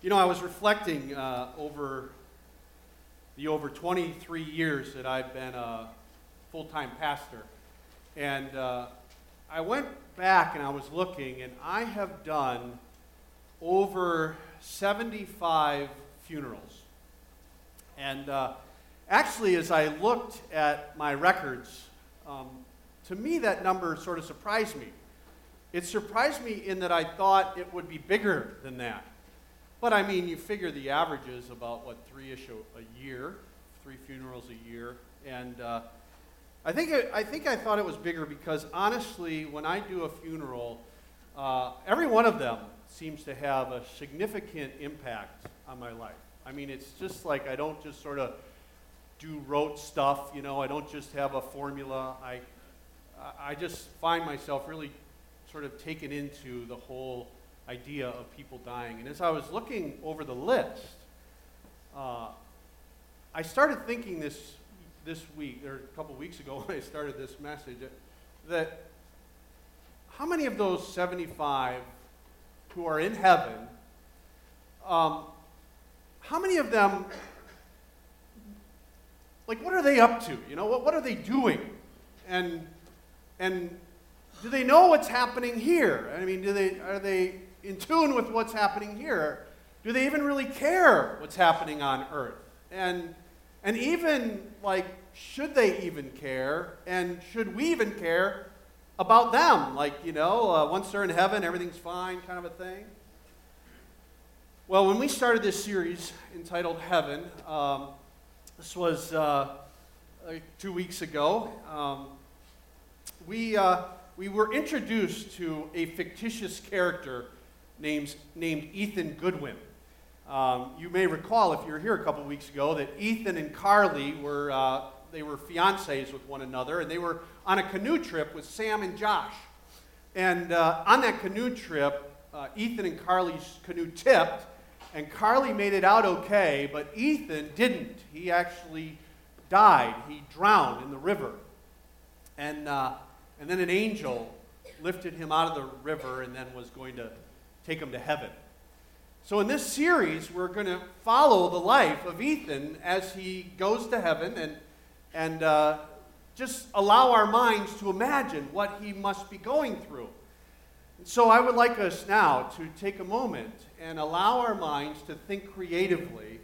You know, I was reflecting uh, over the over 23 years that I've been a full time pastor. And uh, I went back and I was looking, and I have done over 75 funerals. And uh, actually, as I looked at my records, um, to me that number sort of surprised me. It surprised me in that I thought it would be bigger than that. But I mean, you figure the average is about, what, three ish a year, three funerals a year. And uh, I, think it, I think I thought it was bigger because honestly, when I do a funeral, uh, every one of them seems to have a significant impact on my life. I mean, it's just like I don't just sort of do rote stuff, you know, I don't just have a formula. I, I just find myself really sort of taken into the whole idea of people dying. And as I was looking over the list, uh, I started thinking this this week, or a couple weeks ago when I started this message, that how many of those 75 who are in heaven, um, how many of them, like, what are they up to? You know, what, what are they doing? And, and do they know what's happening here? I mean, do they, are they in tune with what's happening here? Do they even really care what's happening on earth? And, and even, like, should they even care? And should we even care about them? Like, you know, uh, once they're in heaven, everything's fine, kind of a thing. Well, when we started this series entitled Heaven, um, this was uh, two weeks ago, um, we, uh, we were introduced to a fictitious character named, named Ethan Goodwin. Um, you may recall, if you were here a couple weeks ago, that Ethan and Carly were, uh, they were fiancés with one another, and they were on a canoe trip with Sam and Josh. And uh, on that canoe trip, uh, Ethan and Carly's canoe tipped, and Carly made it out okay, but Ethan didn't. He actually died. He drowned in the river. And, uh, and then an angel lifted him out of the river and then was going to take him to heaven. So, in this series, we're going to follow the life of Ethan as he goes to heaven and, and uh, just allow our minds to imagine what he must be going through. And so, I would like us now to take a moment and allow our minds to think creatively,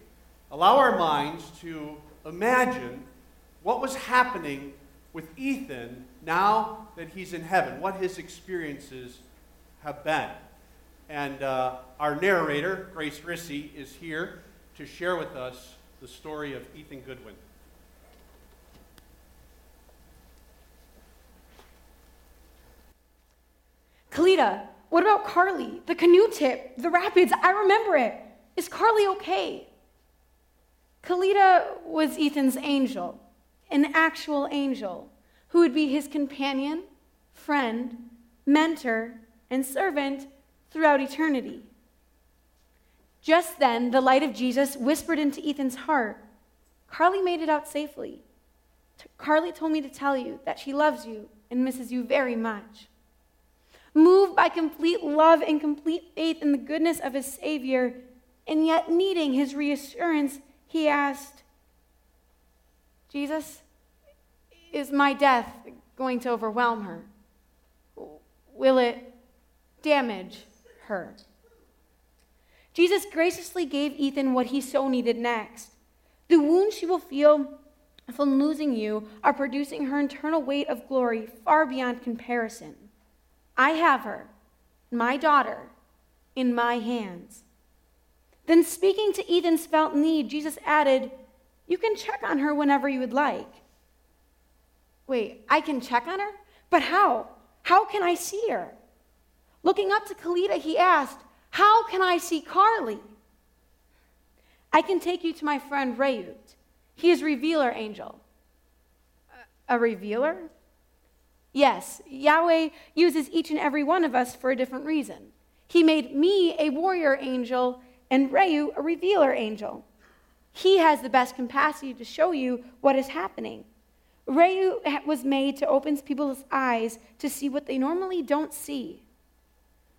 allow our minds to imagine what was happening with Ethan now that he's in heaven, what his experiences have been. And uh, our narrator, Grace Rissy, is here to share with us the story of Ethan Goodwin. Kalita, what about Carly? The canoe tip, the rapids, I remember it. Is Carly okay? Kalita was Ethan's angel, an actual angel, who would be his companion, friend, mentor, and servant throughout eternity. Just then, the light of Jesus whispered into Ethan's heart Carly made it out safely. Carly told me to tell you that she loves you and misses you very much. Moved by complete love and complete faith in the goodness of his Savior, and yet needing his reassurance, he asked, Jesus, is my death going to overwhelm her? Will it damage her. Jesus graciously gave Ethan what he so needed next. The wounds she will feel from losing you are producing her internal weight of glory far beyond comparison. I have her, my daughter, in my hands. Then, speaking to Ethan's felt need, Jesus added, You can check on her whenever you would like. Wait, I can check on her? But how? How can I see her? Looking up to Kalita, he asked, How can I see Carly? I can take you to my friend Rayut. He is revealer angel. A revealer? Yes, Yahweh uses each and every one of us for a different reason. He made me a warrior angel and Rayu a revealer angel. He has the best capacity to show you what is happening. Rayu was made to open people's eyes to see what they normally don't see.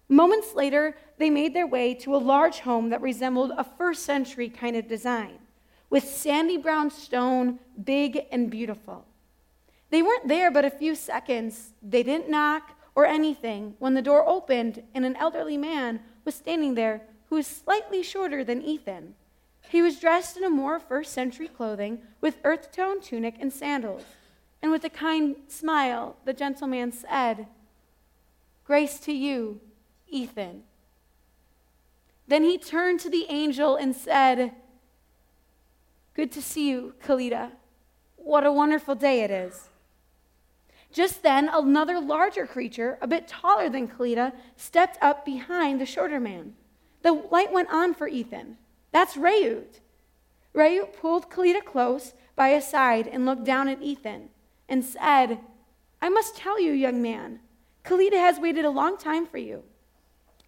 Moments later, they made their way to a large home that resembled a first century kind of design, with sandy brown stone, big and beautiful. They weren't there but a few seconds. They didn't knock or anything when the door opened and an elderly man was standing there who was slightly shorter than Ethan. He was dressed in a more first century clothing with earth tone tunic and sandals. And with a kind smile, the gentleman said, Grace to you, Ethan. Then he turned to the angel and said, Good to see you, Kalita. What a wonderful day it is. Just then, another larger creature, a bit taller than Kalita, stepped up behind the shorter man. The light went on for Ethan. That's Reut. Reut pulled Kalita close by his side and looked down at Ethan and said, I must tell you, young man, Kalita has waited a long time for you.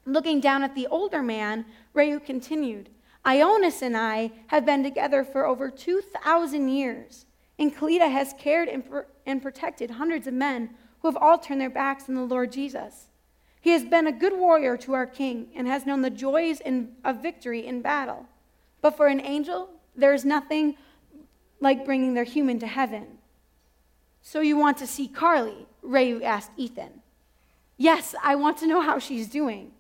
Looking down at the older man, Reut continued, Ionis and I have been together for over 2,000 years, and Kalita has cared and, pr- and protected hundreds of men who have all turned their backs on the Lord Jesus. He has been a good warrior to our king and has known the joys in, of victory in battle. But for an angel, there is nothing like bringing their human to heaven. So you want to see Carly? Reu asked Ethan. Yes, I want to know how she's doing.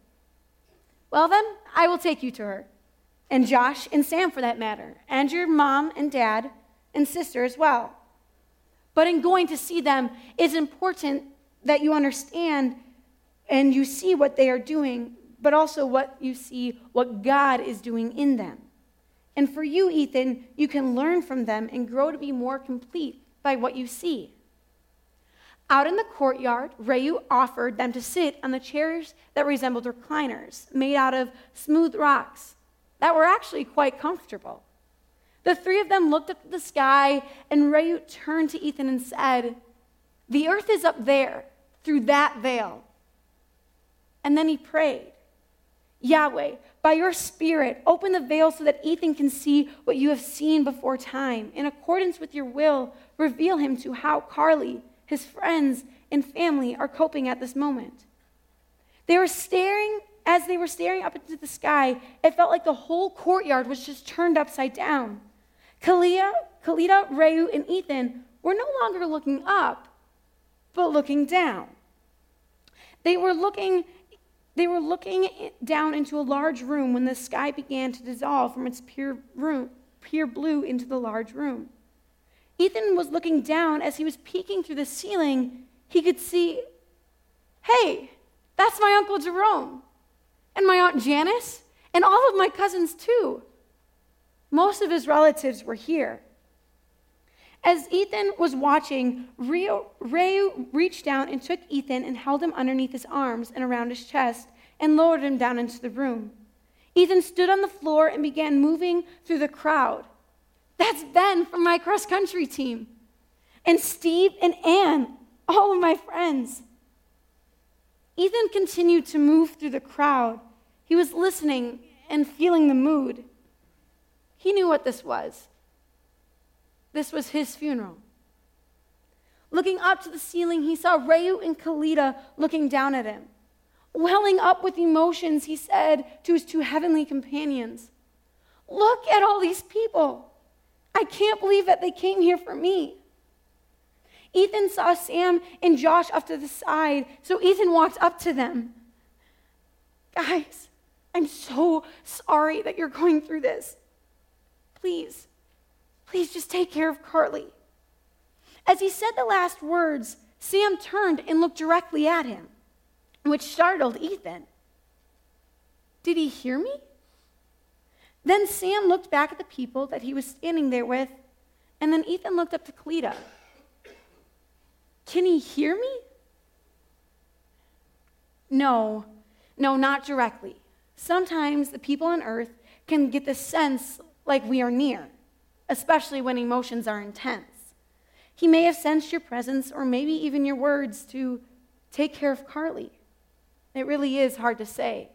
Well, then, I will take you to her. And Josh and Sam, for that matter, and your mom and dad and sister as well. But in going to see them, it's important that you understand and you see what they are doing, but also what you see what God is doing in them. And for you, Ethan, you can learn from them and grow to be more complete by what you see. Out in the courtyard, Reu offered them to sit on the chairs that resembled recliners, made out of smooth rocks that were actually quite comfortable. The three of them looked up at the sky, and Reu turned to Ethan and said, The earth is up there, through that veil. And then he prayed, Yahweh, by your Spirit, open the veil so that Ethan can see what you have seen before time. In accordance with your will, reveal him to how Carly, his friends, and family are coping at this moment. They were staring, as they were staring up into the sky, it felt like the whole courtyard was just turned upside down. Kalia, Kalita, Reu, and Ethan were no longer looking up, but looking down. They were looking, they were looking down into a large room when the sky began to dissolve from its pure, room, pure blue into the large room. Ethan was looking down as he was peeking through the ceiling. He could see, hey, that's my Uncle Jerome, and my Aunt Janice, and all of my cousins too. Most of his relatives were here. As Ethan was watching, Reu reached down and took Ethan and held him underneath his arms and around his chest and lowered him down into the room. Ethan stood on the floor and began moving through the crowd. That's Ben from my cross country team. And Steve and Anne, all of my friends. Ethan continued to move through the crowd. He was listening and feeling the mood. He knew what this was. This was his funeral. Looking up to the ceiling, he saw Rayu and Kalita looking down at him. Welling up with emotions, he said to his two heavenly companions, Look at all these people. I can't believe that they came here for me. Ethan saw Sam and Josh off to the side, so Ethan walked up to them. Guys, I'm so sorry that you're going through this. Please, please just take care of Carly. As he said the last words, Sam turned and looked directly at him, which startled Ethan. Did he hear me? Then Sam looked back at the people that he was standing there with, and then Ethan looked up to Cleta. Can he hear me? No, no, not directly. Sometimes the people on earth can get the sense like we are near, especially when emotions are intense. He may have sensed your presence or maybe even your words to take care of Carly. It really is hard to say.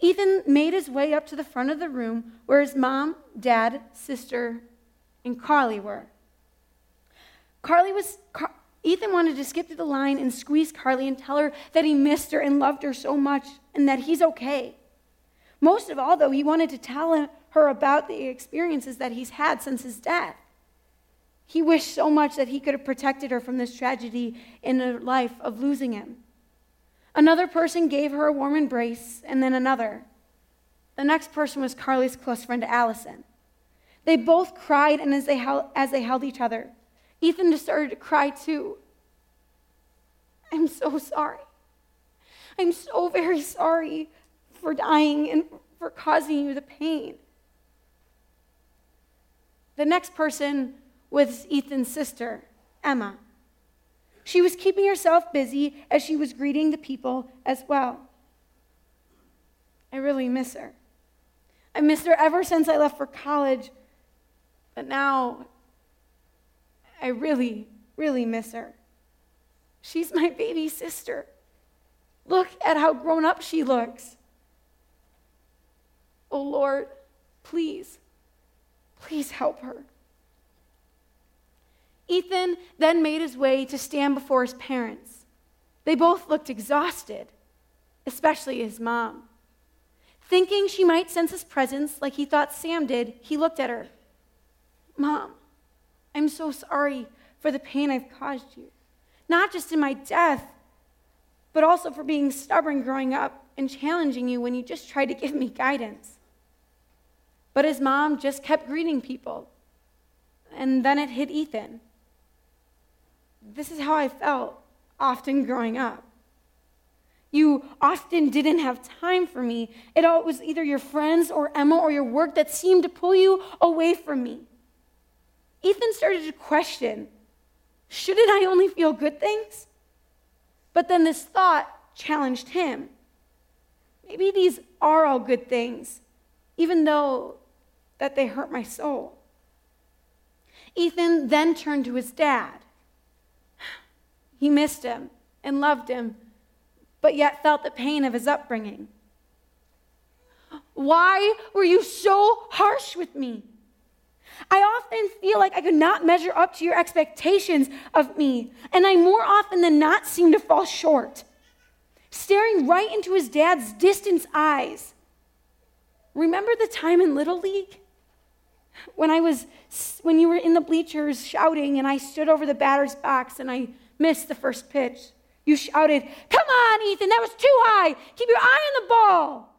Ethan made his way up to the front of the room where his mom, dad, sister, and Carly were. Carly was, Car- Ethan wanted to skip to the line and squeeze Carly and tell her that he missed her and loved her so much and that he's okay. Most of all, though, he wanted to tell her about the experiences that he's had since his death. He wished so much that he could have protected her from this tragedy in her life of losing him. Another person gave her a warm embrace, and then another. The next person was Carly's close friend, Allison. They both cried, and as they, held, as they held each other, Ethan just started to cry too. I'm so sorry. I'm so very sorry for dying and for causing you the pain. The next person was Ethan's sister, Emma. She was keeping herself busy as she was greeting the people as well. I really miss her. I missed her ever since I left for college, but now I really, really miss her. She's my baby sister. Look at how grown up she looks. Oh Lord, please, please help her. Ethan then made his way to stand before his parents. They both looked exhausted, especially his mom. Thinking she might sense his presence like he thought Sam did, he looked at her. Mom, I'm so sorry for the pain I've caused you, not just in my death, but also for being stubborn growing up and challenging you when you just tried to give me guidance. But his mom just kept greeting people. And then it hit Ethan. This is how I felt often growing up. You often didn't have time for me. It all was either your friends or Emma or your work that seemed to pull you away from me. Ethan started to question shouldn't I only feel good things? But then this thought challenged him. Maybe these are all good things, even though that they hurt my soul. Ethan then turned to his dad. He missed him and loved him, but yet felt the pain of his upbringing. Why were you so harsh with me? I often feel like I could not measure up to your expectations of me, and I more often than not seem to fall short. Staring right into his dad's distant eyes. Remember the time in Little League? When I was when you were in the bleachers shouting and I stood over the batter's box and I missed the first pitch. You shouted, Come on, Ethan, that was too high. Keep your eye on the ball.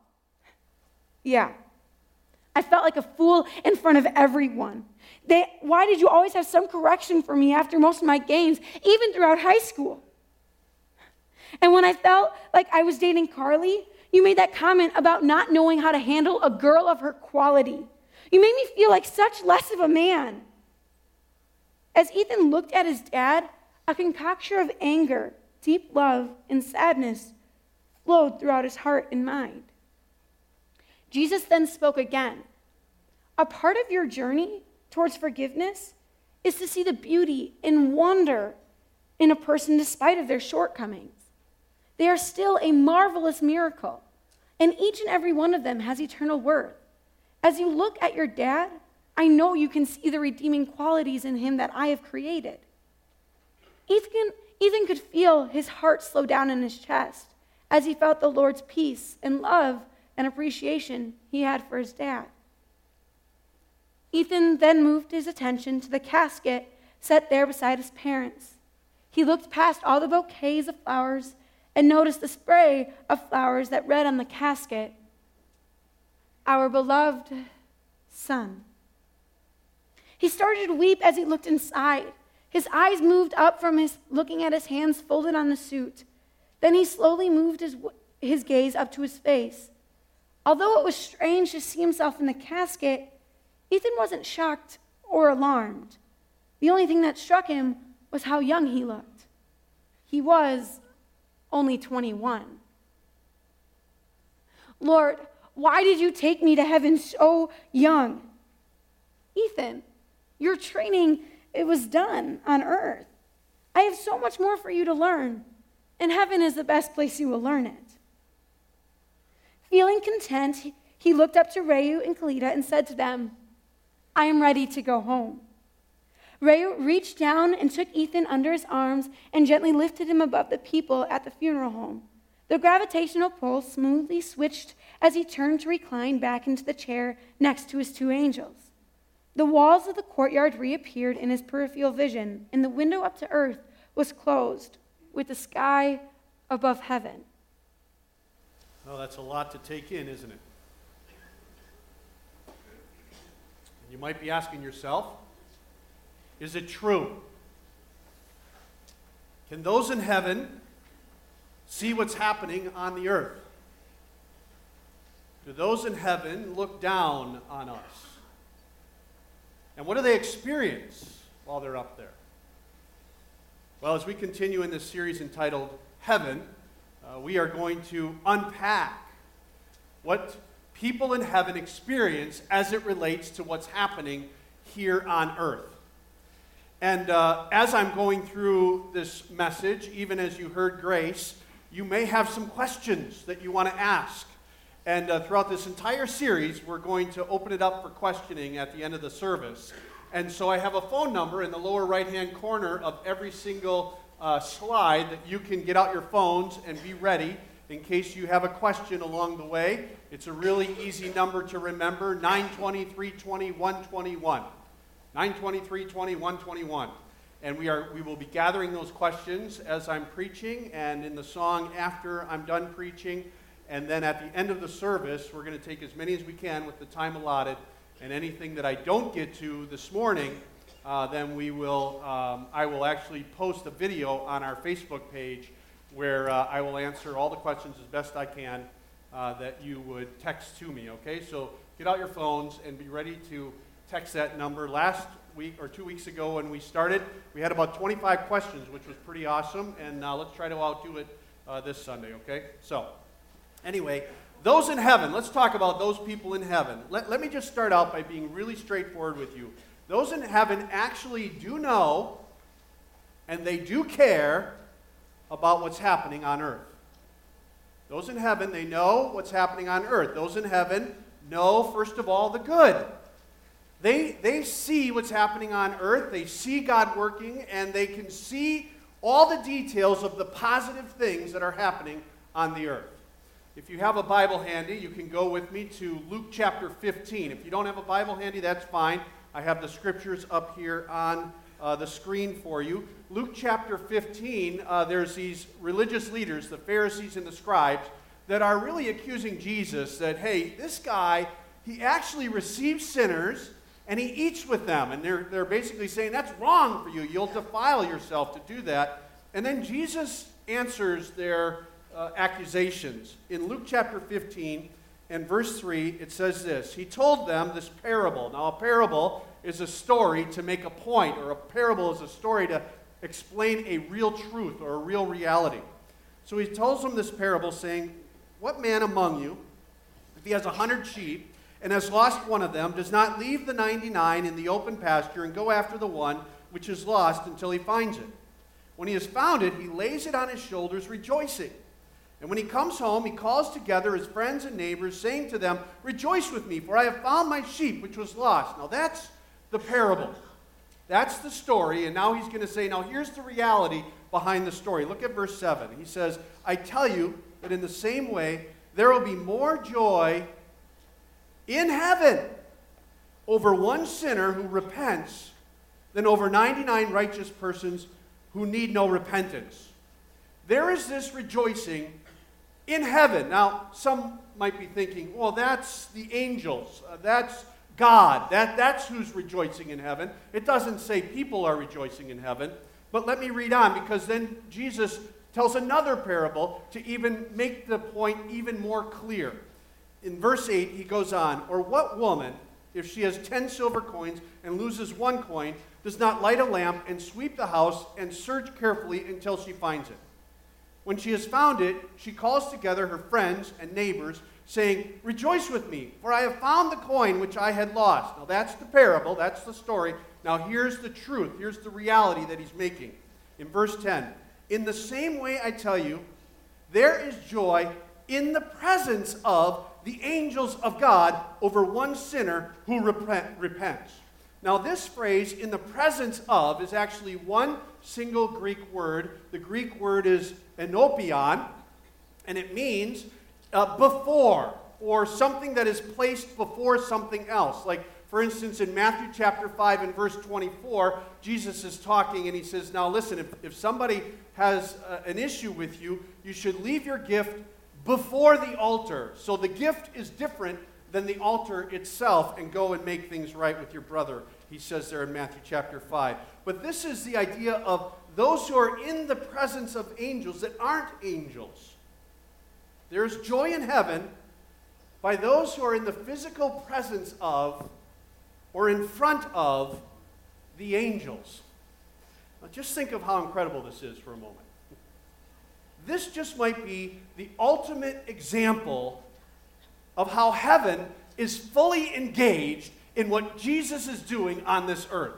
Yeah, I felt like a fool in front of everyone. They, why did you always have some correction for me after most of my games, even throughout high school? And when I felt like I was dating Carly, you made that comment about not knowing how to handle a girl of her quality. You made me feel like such less of a man. As Ethan looked at his dad, a concoction of anger, deep love, and sadness flowed throughout his heart and mind. Jesus then spoke again. A part of your journey towards forgiveness is to see the beauty and wonder in a person despite of their shortcomings. They are still a marvelous miracle, and each and every one of them has eternal worth. As you look at your dad, I know you can see the redeeming qualities in him that I have created. Ethan, Ethan could feel his heart slow down in his chest as he felt the Lord's peace and love and appreciation he had for his dad. Ethan then moved his attention to the casket set there beside his parents. He looked past all the bouquets of flowers and noticed the spray of flowers that read on the casket Our beloved son. He started to weep as he looked inside. His eyes moved up from his looking at his hands folded on the suit. Then he slowly moved his, his gaze up to his face. Although it was strange to see himself in the casket, Ethan wasn't shocked or alarmed. The only thing that struck him was how young he looked. He was only 21. Lord, why did you take me to heaven so young? Ethan, your training it was done on earth. I have so much more for you to learn, and heaven is the best place you will learn it. Feeling content, he looked up to Reu and Kalita and said to them, I am ready to go home. Ray reached down and took Ethan under his arms and gently lifted him above the people at the funeral home. The gravitational pull smoothly switched as he turned to recline back into the chair next to his two angels. The walls of the courtyard reappeared in his peripheral vision, and the window up to earth was closed, with the sky above heaven. Well, that's a lot to take in, isn't it? You might be asking yourself, is it true? Can those in heaven see what's happening on the earth? Do those in heaven look down on us? And what do they experience while they're up there? Well, as we continue in this series entitled Heaven, uh, we are going to unpack what people in heaven experience as it relates to what's happening here on earth. And uh, as I'm going through this message, even as you heard Grace, you may have some questions that you want to ask. And uh, throughout this entire series, we're going to open it up for questioning at the end of the service. And so I have a phone number in the lower right hand corner of every single uh, slide that you can get out your phones and be ready in case you have a question along the way. It's a really easy number to remember 920 320 121. 920 320 121. And we, are, we will be gathering those questions as I'm preaching and in the song after I'm done preaching. And then at the end of the service, we're going to take as many as we can with the time allotted. And anything that I don't get to this morning, uh, then we will, um, I will actually post a video on our Facebook page where uh, I will answer all the questions as best I can uh, that you would text to me, okay? So get out your phones and be ready to text that number. Last week or two weeks ago when we started, we had about 25 questions, which was pretty awesome, and uh, let's try to outdo it uh, this Sunday, okay? So, anyway, those in heaven, let's talk about those people in heaven. Let, let me just start out by being really straightforward with you. Those in heaven actually do know and they do care about what's happening on earth. Those in heaven, they know what's happening on earth. Those in heaven know, first of all, the good. They, they see what's happening on earth, they see God working, and they can see all the details of the positive things that are happening on the earth. If you have a Bible handy, you can go with me to Luke chapter 15. If you don't have a Bible handy, that's fine. I have the scriptures up here on uh, the screen for you. Luke chapter 15, uh, there's these religious leaders, the Pharisees and the scribes, that are really accusing Jesus that, hey, this guy, he actually receives sinners and he eats with them. And they're, they're basically saying, that's wrong for you. You'll defile yourself to do that. And then Jesus answers their uh, accusations. In Luke chapter 15 and verse 3, it says this He told them this parable. Now, a parable is a story to make a point, or a parable is a story to explain a real truth or a real reality. So he tells them this parable, saying, What man among you, if he has a hundred sheep and has lost one of them, does not leave the 99 in the open pasture and go after the one which is lost until he finds it? When he has found it, he lays it on his shoulders, rejoicing. And when he comes home, he calls together his friends and neighbors, saying to them, Rejoice with me, for I have found my sheep which was lost. Now that's the parable. That's the story. And now he's going to say, now here's the reality behind the story. Look at verse 7. He says, I tell you that in the same way, there will be more joy in heaven over one sinner who repents than over 99 righteous persons who need no repentance. There is this rejoicing in heaven. Now, some might be thinking, well, that's the angels. Uh, that's God. That, that's who's rejoicing in heaven. It doesn't say people are rejoicing in heaven. But let me read on because then Jesus tells another parable to even make the point even more clear. In verse 8, he goes on, Or what woman, if she has 10 silver coins and loses one coin, does not light a lamp and sweep the house and search carefully until she finds it? When she has found it, she calls together her friends and neighbors saying, Rejoice with me, for I have found the coin which I had lost. Now that's the parable, that's the story. Now here's the truth, here's the reality that he's making. In verse 10, in the same way I tell you, there is joy in the presence of the angels of God over one sinner who repent, repents. Now, this phrase, in the presence of, is actually one single Greek word. The Greek word is enopion, and it means uh, before, or something that is placed before something else. Like, for instance, in Matthew chapter 5 and verse 24, Jesus is talking and he says, Now listen, if, if somebody has uh, an issue with you, you should leave your gift before the altar. So the gift is different than the altar itself and go and make things right with your brother, he says there in Matthew chapter 5. But this is the idea of those who are in the presence of angels that aren't angels. There's joy in heaven by those who are in the physical presence of or in front of the angels. Now, just think of how incredible this is for a moment. This just might be the ultimate example of how heaven is fully engaged in what Jesus is doing on this earth.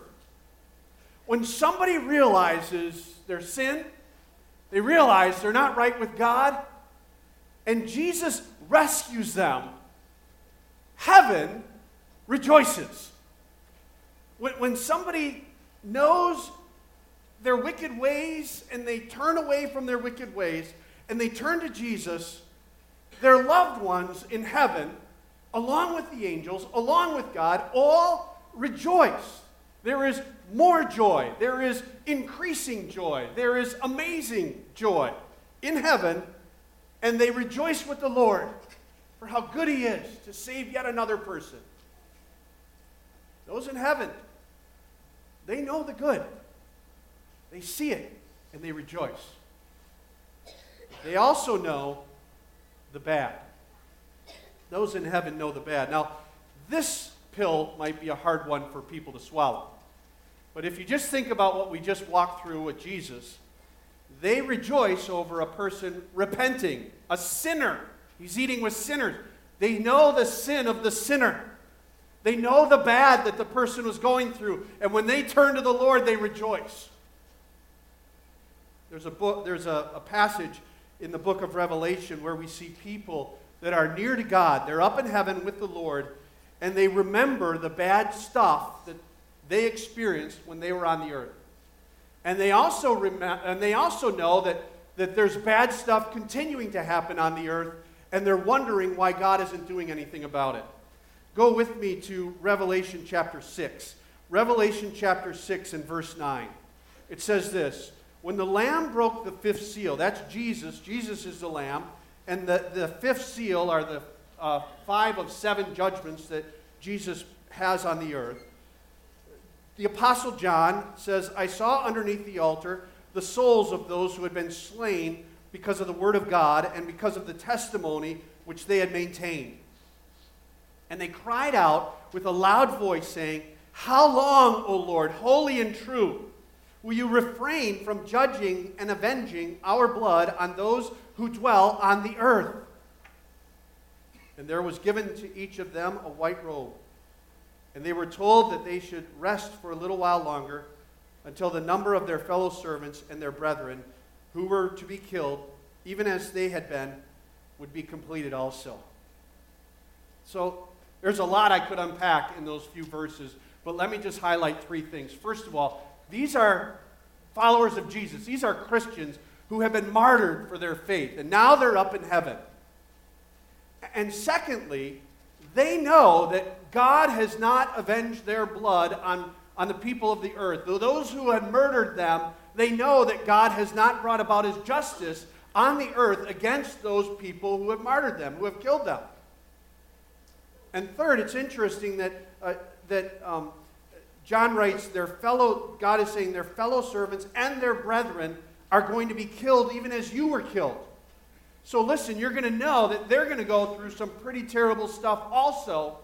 When somebody realizes their sin, they realize they're not right with God, and Jesus rescues them, heaven rejoices. When, when somebody knows their wicked ways and they turn away from their wicked ways and they turn to Jesus, their loved ones in heaven, along with the angels, along with God, all rejoice. There is more joy. There is increasing joy. There is amazing joy in heaven, and they rejoice with the Lord for how good He is to save yet another person. Those in heaven, they know the good. They see it and they rejoice. They also know the bad. Those in heaven know the bad. Now, this pill might be a hard one for people to swallow. But if you just think about what we just walked through with Jesus, they rejoice over a person repenting, a sinner. He's eating with sinners. They know the sin of the sinner. They know the bad that the person was going through. And when they turn to the Lord, they rejoice. There's a book, there's a, a passage in the book of Revelation where we see people that are near to God. They're up in heaven with the Lord, and they remember the bad stuff that they experienced when they were on the earth. And they also, rem- and they also know that, that there's bad stuff continuing to happen on the earth, and they're wondering why God isn't doing anything about it. Go with me to Revelation chapter 6. Revelation chapter 6 and verse 9. It says this when the Lamb broke the fifth seal, that's Jesus, Jesus is the Lamb, and the, the fifth seal are the uh, five of seven judgments that Jesus has on the earth. The Apostle John says, I saw underneath the altar the souls of those who had been slain because of the word of God and because of the testimony which they had maintained. And they cried out with a loud voice, saying, How long, O Lord, holy and true? Will you refrain from judging and avenging our blood on those who dwell on the earth? And there was given to each of them a white robe. And they were told that they should rest for a little while longer until the number of their fellow servants and their brethren who were to be killed, even as they had been, would be completed also. So there's a lot I could unpack in those few verses, but let me just highlight three things. First of all, these are followers of Jesus. These are Christians who have been martyred for their faith, and now they're up in heaven. And secondly, they know that God has not avenged their blood on, on the people of the earth. Though those who had murdered them, they know that God has not brought about his justice on the earth against those people who have martyred them, who have killed them. And third, it's interesting that, uh, that um, John writes, their fellow, God is saying, their fellow servants and their brethren are going to be killed even as you were killed. So listen, you're going to know that they're going to go through some pretty terrible stuff also.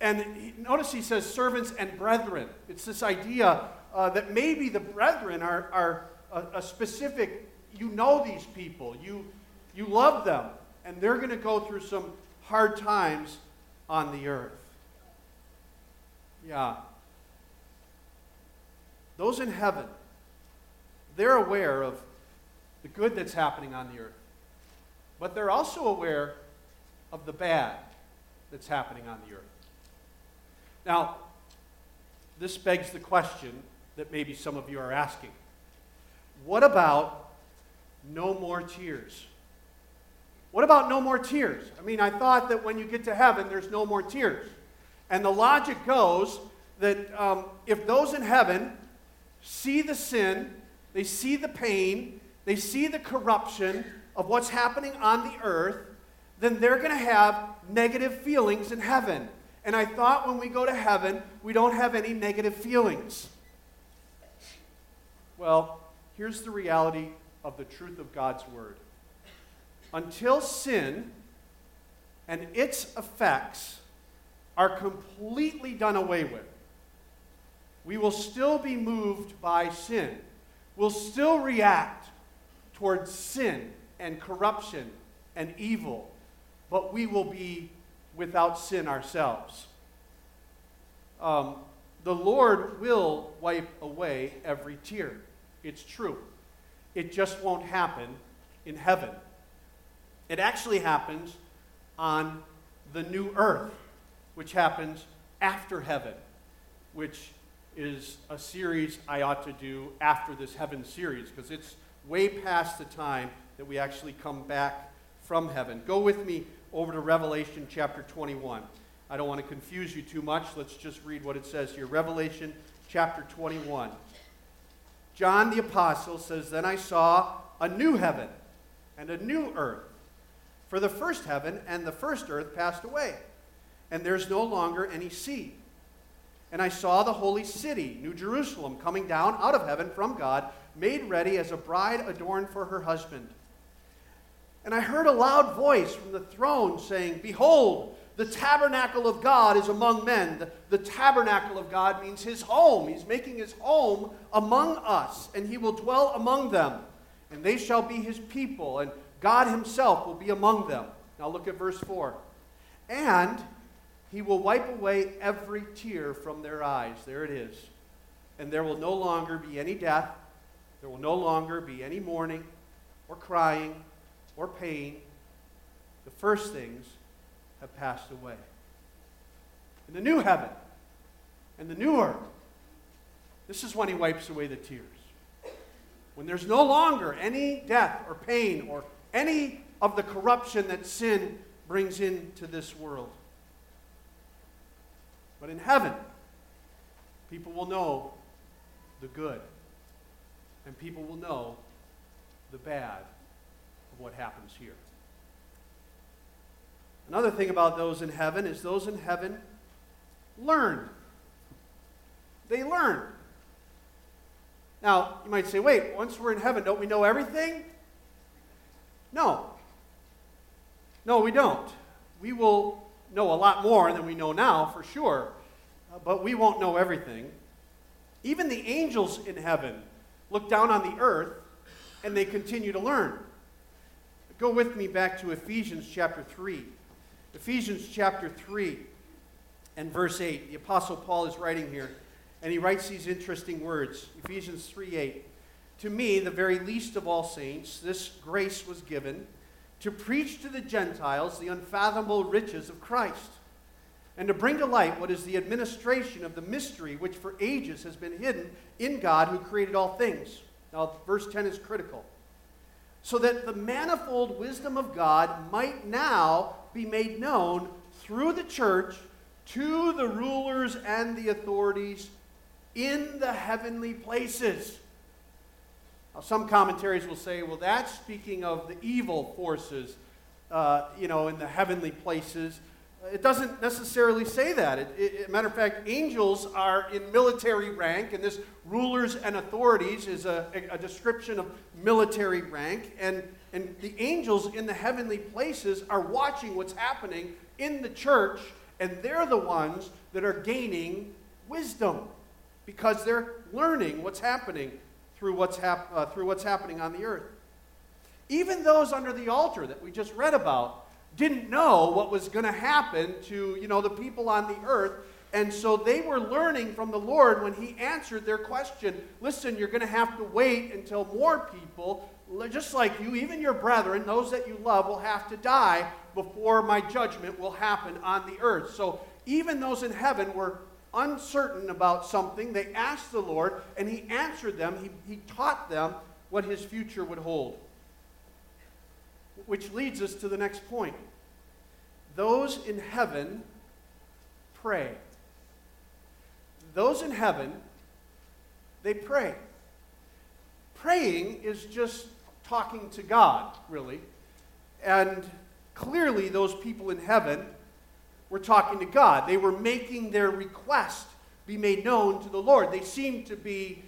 And he, notice he says servants and brethren. It's this idea uh, that maybe the brethren are, are a, a specific, you know these people, you, you love them, and they're going to go through some hard times on the earth. Yeah. Those in heaven, they're aware of the good that's happening on the earth. But they're also aware of the bad that's happening on the earth. Now, this begs the question that maybe some of you are asking What about no more tears? What about no more tears? I mean, I thought that when you get to heaven, there's no more tears. And the logic goes that um, if those in heaven see the sin, they see the pain, they see the corruption of what's happening on the earth, then they're going to have negative feelings in heaven. And I thought when we go to heaven, we don't have any negative feelings. Well, here's the reality of the truth of God's Word. Until sin and its effects are completely done away with, we will still be moved by sin. We'll still react towards sin and corruption and evil, but we will be without sin ourselves. Um, the Lord will wipe away every tear. It's true. It just won't happen in heaven. It actually happens on the new earth, which happens after heaven, which is a series I ought to do after this heaven series, because it's way past the time that we actually come back from heaven. Go with me over to Revelation chapter 21. I don't want to confuse you too much. Let's just read what it says here. Revelation chapter 21. John the Apostle says, Then I saw a new heaven and a new earth. For the first heaven and the first earth passed away, and there's no longer any sea. And I saw the holy city, New Jerusalem, coming down out of heaven from God, made ready as a bride adorned for her husband. And I heard a loud voice from the throne saying, Behold, the tabernacle of God is among men. The, the, tabernacle of God means his home. He's making his home among us, and he will dwell among them. And they shall be his people, and God himself will be among them. Now look at verse 4. And he will wipe away every tear from their eyes. There it is. And there will no longer be any death. There will no longer be any mourning or crying or pain, the first things have passed away. In the new heaven and the new earth, this is when he wipes away the tears. When there's no longer any death or pain or any of the corruption that sin brings into this world. But in heaven, people will know the good, and people will know the bad of what happens here. Another thing about those in heaven is those in heaven learn. They learn. Now, you might say, wait, once we're in heaven, don't we know everything? No. No, we don't. We will know a lot more than we know now, for sure, uh, but we won't know everything. Even the angels in heaven look down on the earth and they continue to learn. Go with me back to Ephesians chapter 3. Ephesians chapter 3 and verse 8. The Apostle Paul is writing here, and he writes these interesting words Ephesians 3 8. To me, the very least of all saints, this grace was given to preach to the Gentiles the unfathomable riches of Christ, and to bring to light what is the administration of the mystery which for ages has been hidden in God who created all things. Now, verse 10 is critical so that the manifold wisdom of God might now be made known through the church to the rulers and the authorities in the heavenly places. Some commentaries will say, well, that's speaking of the evil forces, uh, you know, in the heavenly places. It doesn't necessarily say that. It, it, matter of fact, angels are in military rank, and this rulers and authorities is a, a description of military rank. And, and the angels in the heavenly places are watching what's happening in the church, and they're the ones that are gaining wisdom because they're learning what's happening through what's, hap- uh, through what's happening on the earth. Even those under the altar that we just read about didn't know what was going to happen to, you know, the people on the earth. And so they were learning from the Lord when he answered their question. Listen, you're going to have to wait until more people, just like you, even your brethren, those that you love, will have to die before my judgment will happen on the earth. So even those in heaven were uncertain about something, they asked the Lord, and He answered them. He, he taught them what His future would hold. Which leads us to the next point. Those in heaven pray. Those in heaven, they pray. Praying is just talking to God, really. And clearly, those people in heaven were talking to God. They were making their request be made known to the Lord. They seemed to be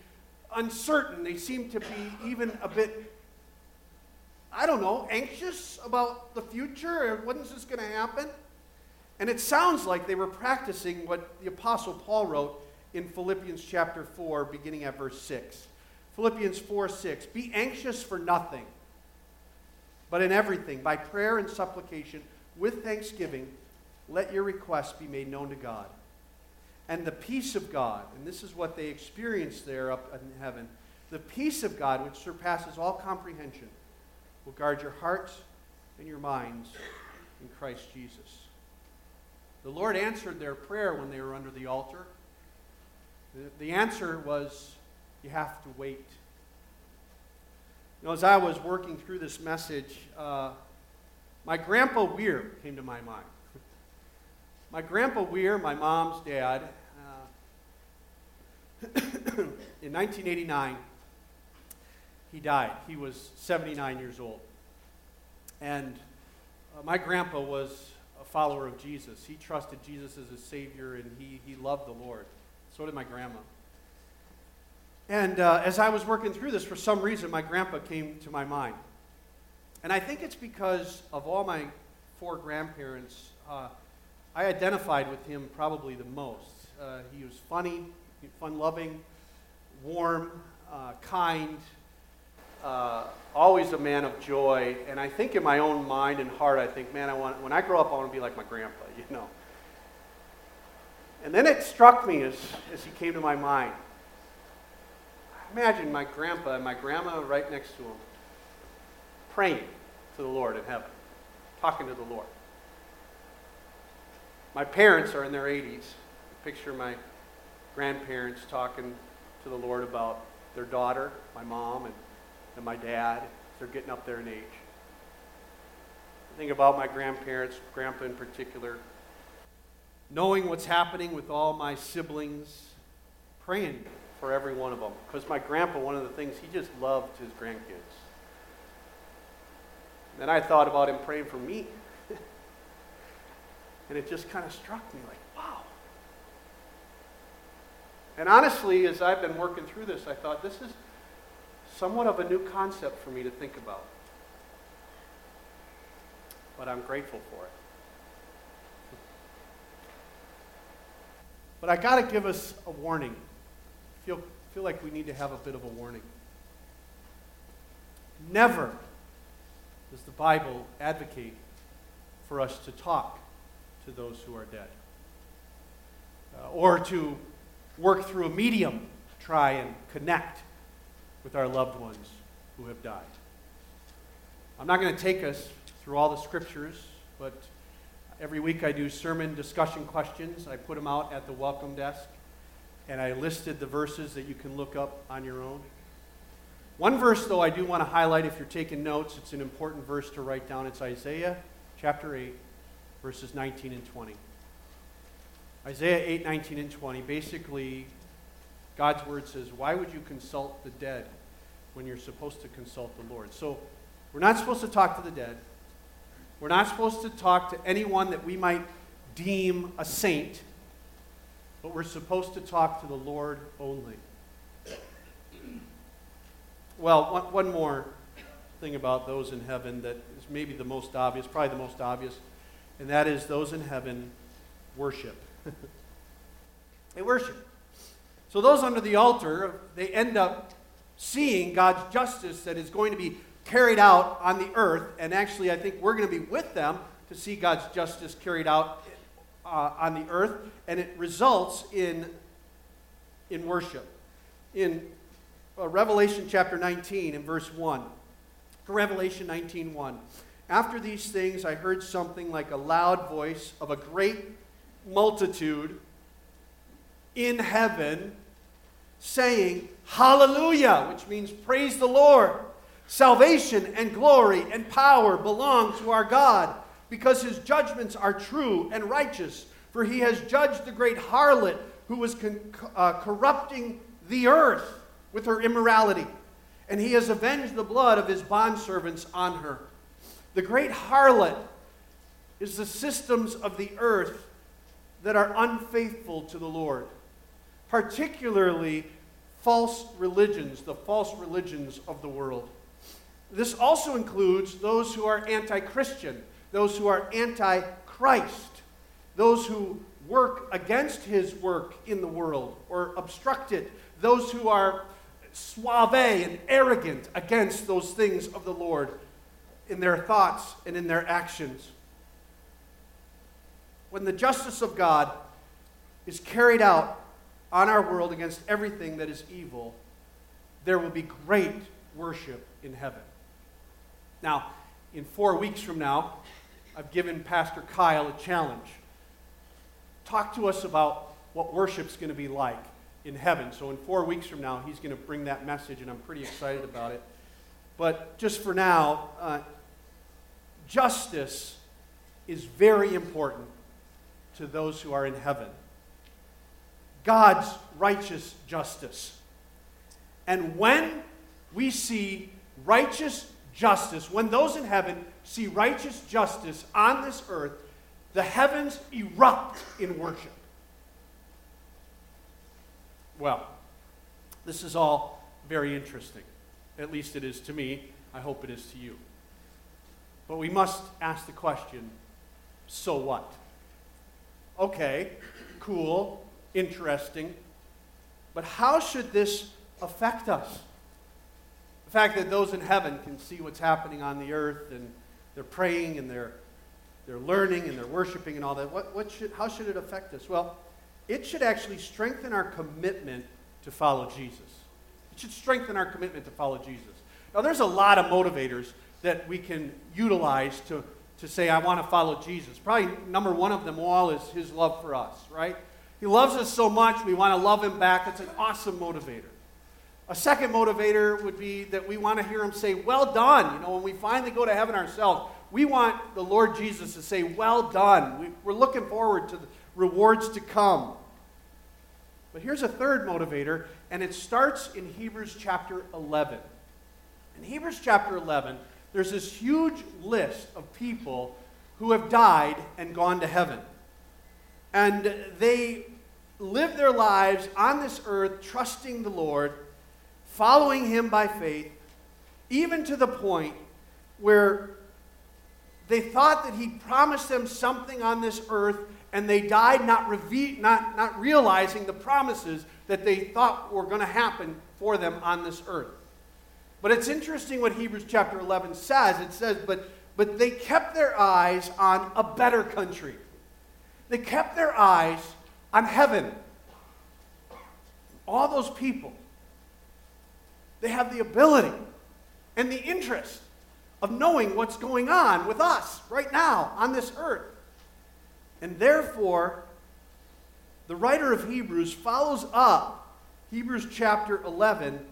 uncertain. They seemed to be even a bit, I don't know, anxious about the future. When's this going to happen? And it sounds like they were practicing what the Apostle Paul wrote in Philippians chapter 4, beginning at verse 6. Philippians 4 6. Be anxious for nothing, but in everything, by prayer and supplication, with thanksgiving, let your requests be made known to God. And the peace of God, and this is what they experienced there up in heaven, the peace of God, which surpasses all comprehension, will guard your hearts and your minds in Christ Jesus. The Lord answered their prayer when they were under the altar. The answer was, you have to wait. You know, as I was working through this message, uh, my grandpa Weir came to my mind. My grandpa Weir, my mom's dad, uh, in 1989, he died. He was 79 years old. And uh, my grandpa was a follower of Jesus. He trusted Jesus as his Savior and he, he loved the Lord. So did my grandma. And uh, as I was working through this, for some reason, my grandpa came to my mind. And I think it's because of all my four grandparents, uh, I identified with him probably the most. Uh, he was funny, fun loving, warm, uh, kind, uh, always a man of joy. And I think in my own mind and heart, I think, man, I want, when I grow up, I want to be like my grandpa, you know. And then it struck me as, as he came to my mind. Imagine my grandpa and my grandma right next to him, praying to the Lord in heaven, talking to the Lord. My parents are in their 80s. Picture my grandparents talking to the Lord about their daughter, my mom, and, and my dad. They're getting up there in age. I think about my grandparents, grandpa in particular, knowing what's happening with all my siblings, praying for every one of them. Because my grandpa, one of the things, he just loved his grandkids. And Then I thought about him praying for me. And it just kind of struck me like, wow. And honestly, as I've been working through this, I thought this is somewhat of a new concept for me to think about. But I'm grateful for it. But I got to give us a warning. I feel, feel like we need to have a bit of a warning. Never does the Bible advocate for us to talk to those who are dead uh, or to work through a medium try and connect with our loved ones who have died. I'm not going to take us through all the scriptures, but Every week I do sermon discussion questions. I put them out at the welcome desk, and I listed the verses that you can look up on your own. One verse, though, I do want to highlight if you're taking notes. It's an important verse to write down. It's Isaiah chapter 8, verses 19 and 20. Isaiah 8, 19 and 20. Basically, God's word says, Why would you consult the dead when you're supposed to consult the Lord? So, we're not supposed to talk to the dead. We're not supposed to talk to anyone that we might deem a saint, but we're supposed to talk to the Lord only. Well, one, more thing about those in heaven that is maybe the most obvious, probably the most obvious, and that is those in heaven worship. they worship. So those under the altar, they end up seeing God's justice that is going to be carried out on the earth. And actually, I think we're going to be with them to see God's justice carried out uh, on the earth. And it results in, in worship. In uh, Revelation chapter 19, and verse 1. Revelation 19 1. After these things, I heard something like a loud voice of a great multitude in heaven saying, Hallelujah, which means praise the Lord. Salvation and glory and power belong to our God because his judgments are true and righteous. For he has judged the great harlot who was con- uh, corrupting the earth with her immorality, and he has avenged the blood of his bondservants on her. The great harlot is the systems of the earth that are unfaithful to the Lord, particularly false religions, the false religions of the world. This also includes those who are anti Christian, those who are anti Christ, those who work against his work in the world or obstruct it, those who are suave and arrogant against those things of the Lord in their thoughts and in their actions. When the justice of God is carried out on our world against everything that is evil, there will be great worship in heaven. Now, in four weeks from now, I've given Pastor Kyle a challenge. Talk to us about what worship's going to be like in heaven. So, in four weeks from now, he's going to bring that message, and I'm pretty excited about it. But just for now, uh, justice is very important to those who are in heaven. God's righteous justice. And when we see righteous justice, when those in heaven see righteous justice on this earth, the heavens erupt in worship. Well, this is all very interesting. At least it is to me. I hope it is to you. But we must ask the question so what? Okay, cool, interesting. But how should this affect us? The fact that those in heaven can see what's happening on the earth and they're praying and they're, they're learning and they're worshiping and all that, what, what should, how should it affect us? Well, it should actually strengthen our commitment to follow Jesus. It should strengthen our commitment to follow Jesus. Now, there's a lot of motivators that we can utilize to, to say, I want to follow Jesus. Probably number one of them all is his love for us, right? He loves us so much, we want to love him back. That's an awesome motivator. A second motivator would be that we want to hear him say, Well done. You know, when we finally go to heaven ourselves, we want the Lord Jesus to say, Well done. We, we're looking forward to the rewards to come. But here's a third motivator, and it starts in Hebrews chapter 11. In Hebrews chapter 11, there's this huge list of people who have died and gone to heaven. And they live their lives on this earth trusting the Lord, following Him by faith, even to the point where they thought that He promised them something on this earth and they died not, reve- not, not realizing the promises that they thought were going to happen for them on this earth. But it's interesting what Hebrews chapter 11 says. It says, but, but they kept their eyes on a better country. They kept their eyes on heaven. All those people, they have the ability and the interest of knowing what's going on with us right now on this earth. And therefore, the writer of Hebrews follows up Hebrews chapter 11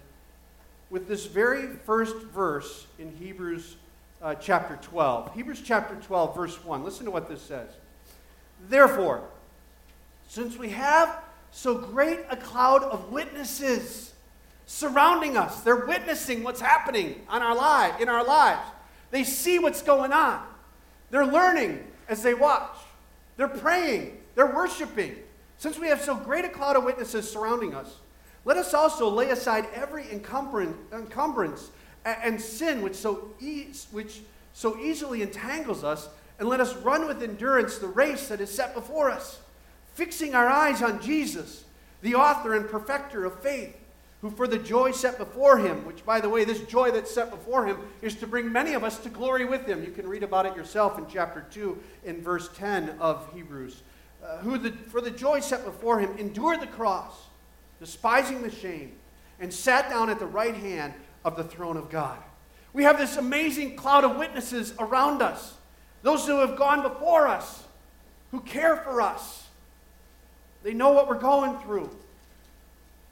with this very first verse in Hebrews uh, chapter 12. Hebrews chapter 12, verse 1. Listen to what this says. Therefore, since we have so great a cloud of witnesses surrounding us, they're witnessing what's happening on our in our lives. They see what's going on. They're learning as they watch. They're praying. They're worshiping. Since we have so great a cloud of witnesses surrounding us, let us also lay aside every encumbrance and sin which so, e- which so easily entangles us, and let us run with endurance the race that is set before us, fixing our eyes on Jesus, the author and perfecter of faith, who for the joy set before him, which, by the way, this joy that's set before him is to bring many of us to glory with him. You can read about it yourself in chapter 2 in verse 10 of Hebrews. Uh, who the, for the joy set before him endured the cross, despising the shame, and sat down at the right hand of the throne of God. We have this amazing cloud of witnesses around us, those who have gone before us, who care for us. They know what we're going through.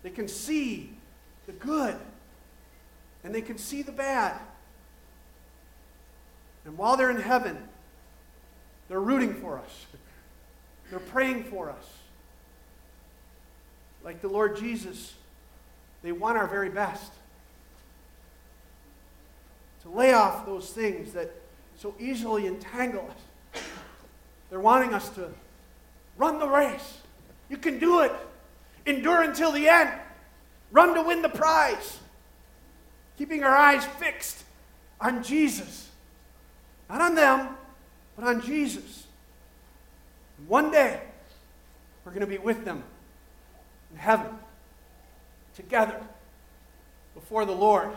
They can see the good and they can see the bad. And while they're in heaven, they're rooting for us. They're praying for us. Like the Lord Jesus, they want our very best. To lay off those things that so easily entangle us. They're wanting us to run the race. You can do it. Endure until the end. Run to win the prize. Keeping our eyes fixed on Jesus. Not on them, but on Jesus. One day, we're going to be with them in heaven, together, before the Lord.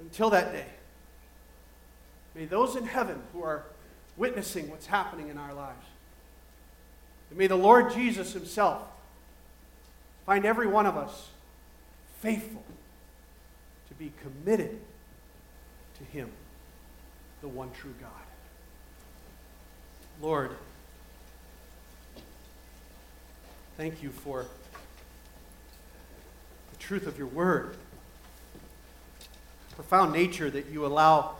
Until that day, may those in heaven who are witnessing what's happening in our lives, and may the Lord Jesus Himself find every one of us faithful to be committed to Him, the one true God. Lord, thank you for the truth of your word, the profound nature that you allow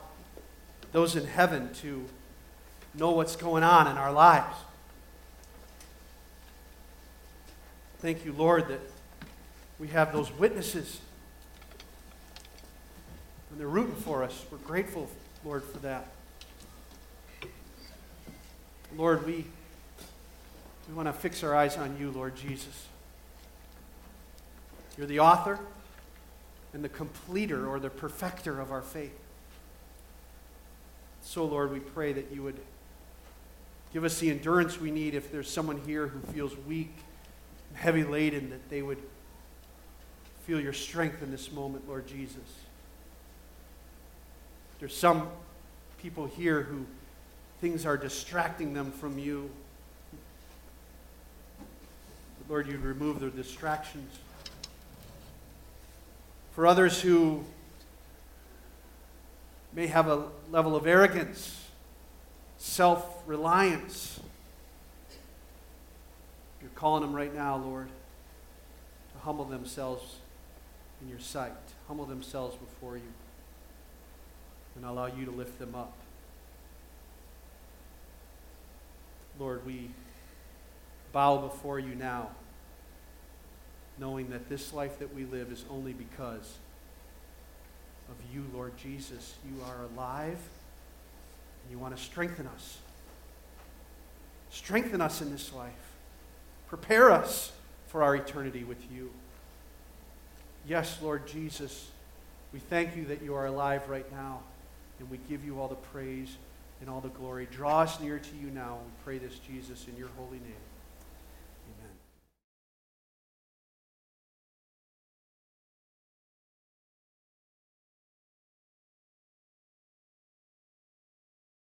those in heaven to know what's going on in our lives. Thank you, Lord, that we have those witnesses. And they're rooting for us. We're grateful, Lord, for that. Lord, we, we want to fix our eyes on you, Lord Jesus. You're the author and the completer or the perfecter of our faith. So, Lord, we pray that you would give us the endurance we need if there's someone here who feels weak heavy laden, that they would feel your strength in this moment, Lord Jesus. There's some people here who things are distracting them from you. Lord, you'd remove their distractions. For others who may have a level of arrogance, self reliance, you're calling them right now, Lord, to humble themselves in your sight, humble themselves before you, and allow you to lift them up. Lord, we bow before you now, knowing that this life that we live is only because of you, Lord Jesus. You are alive, and you want to strengthen us. Strengthen us in this life. Prepare us for our eternity with you. Yes, Lord Jesus, we thank you that you are alive right now, and we give you all the praise and all the glory. Draw us near to you now. We pray this, Jesus, in your holy name.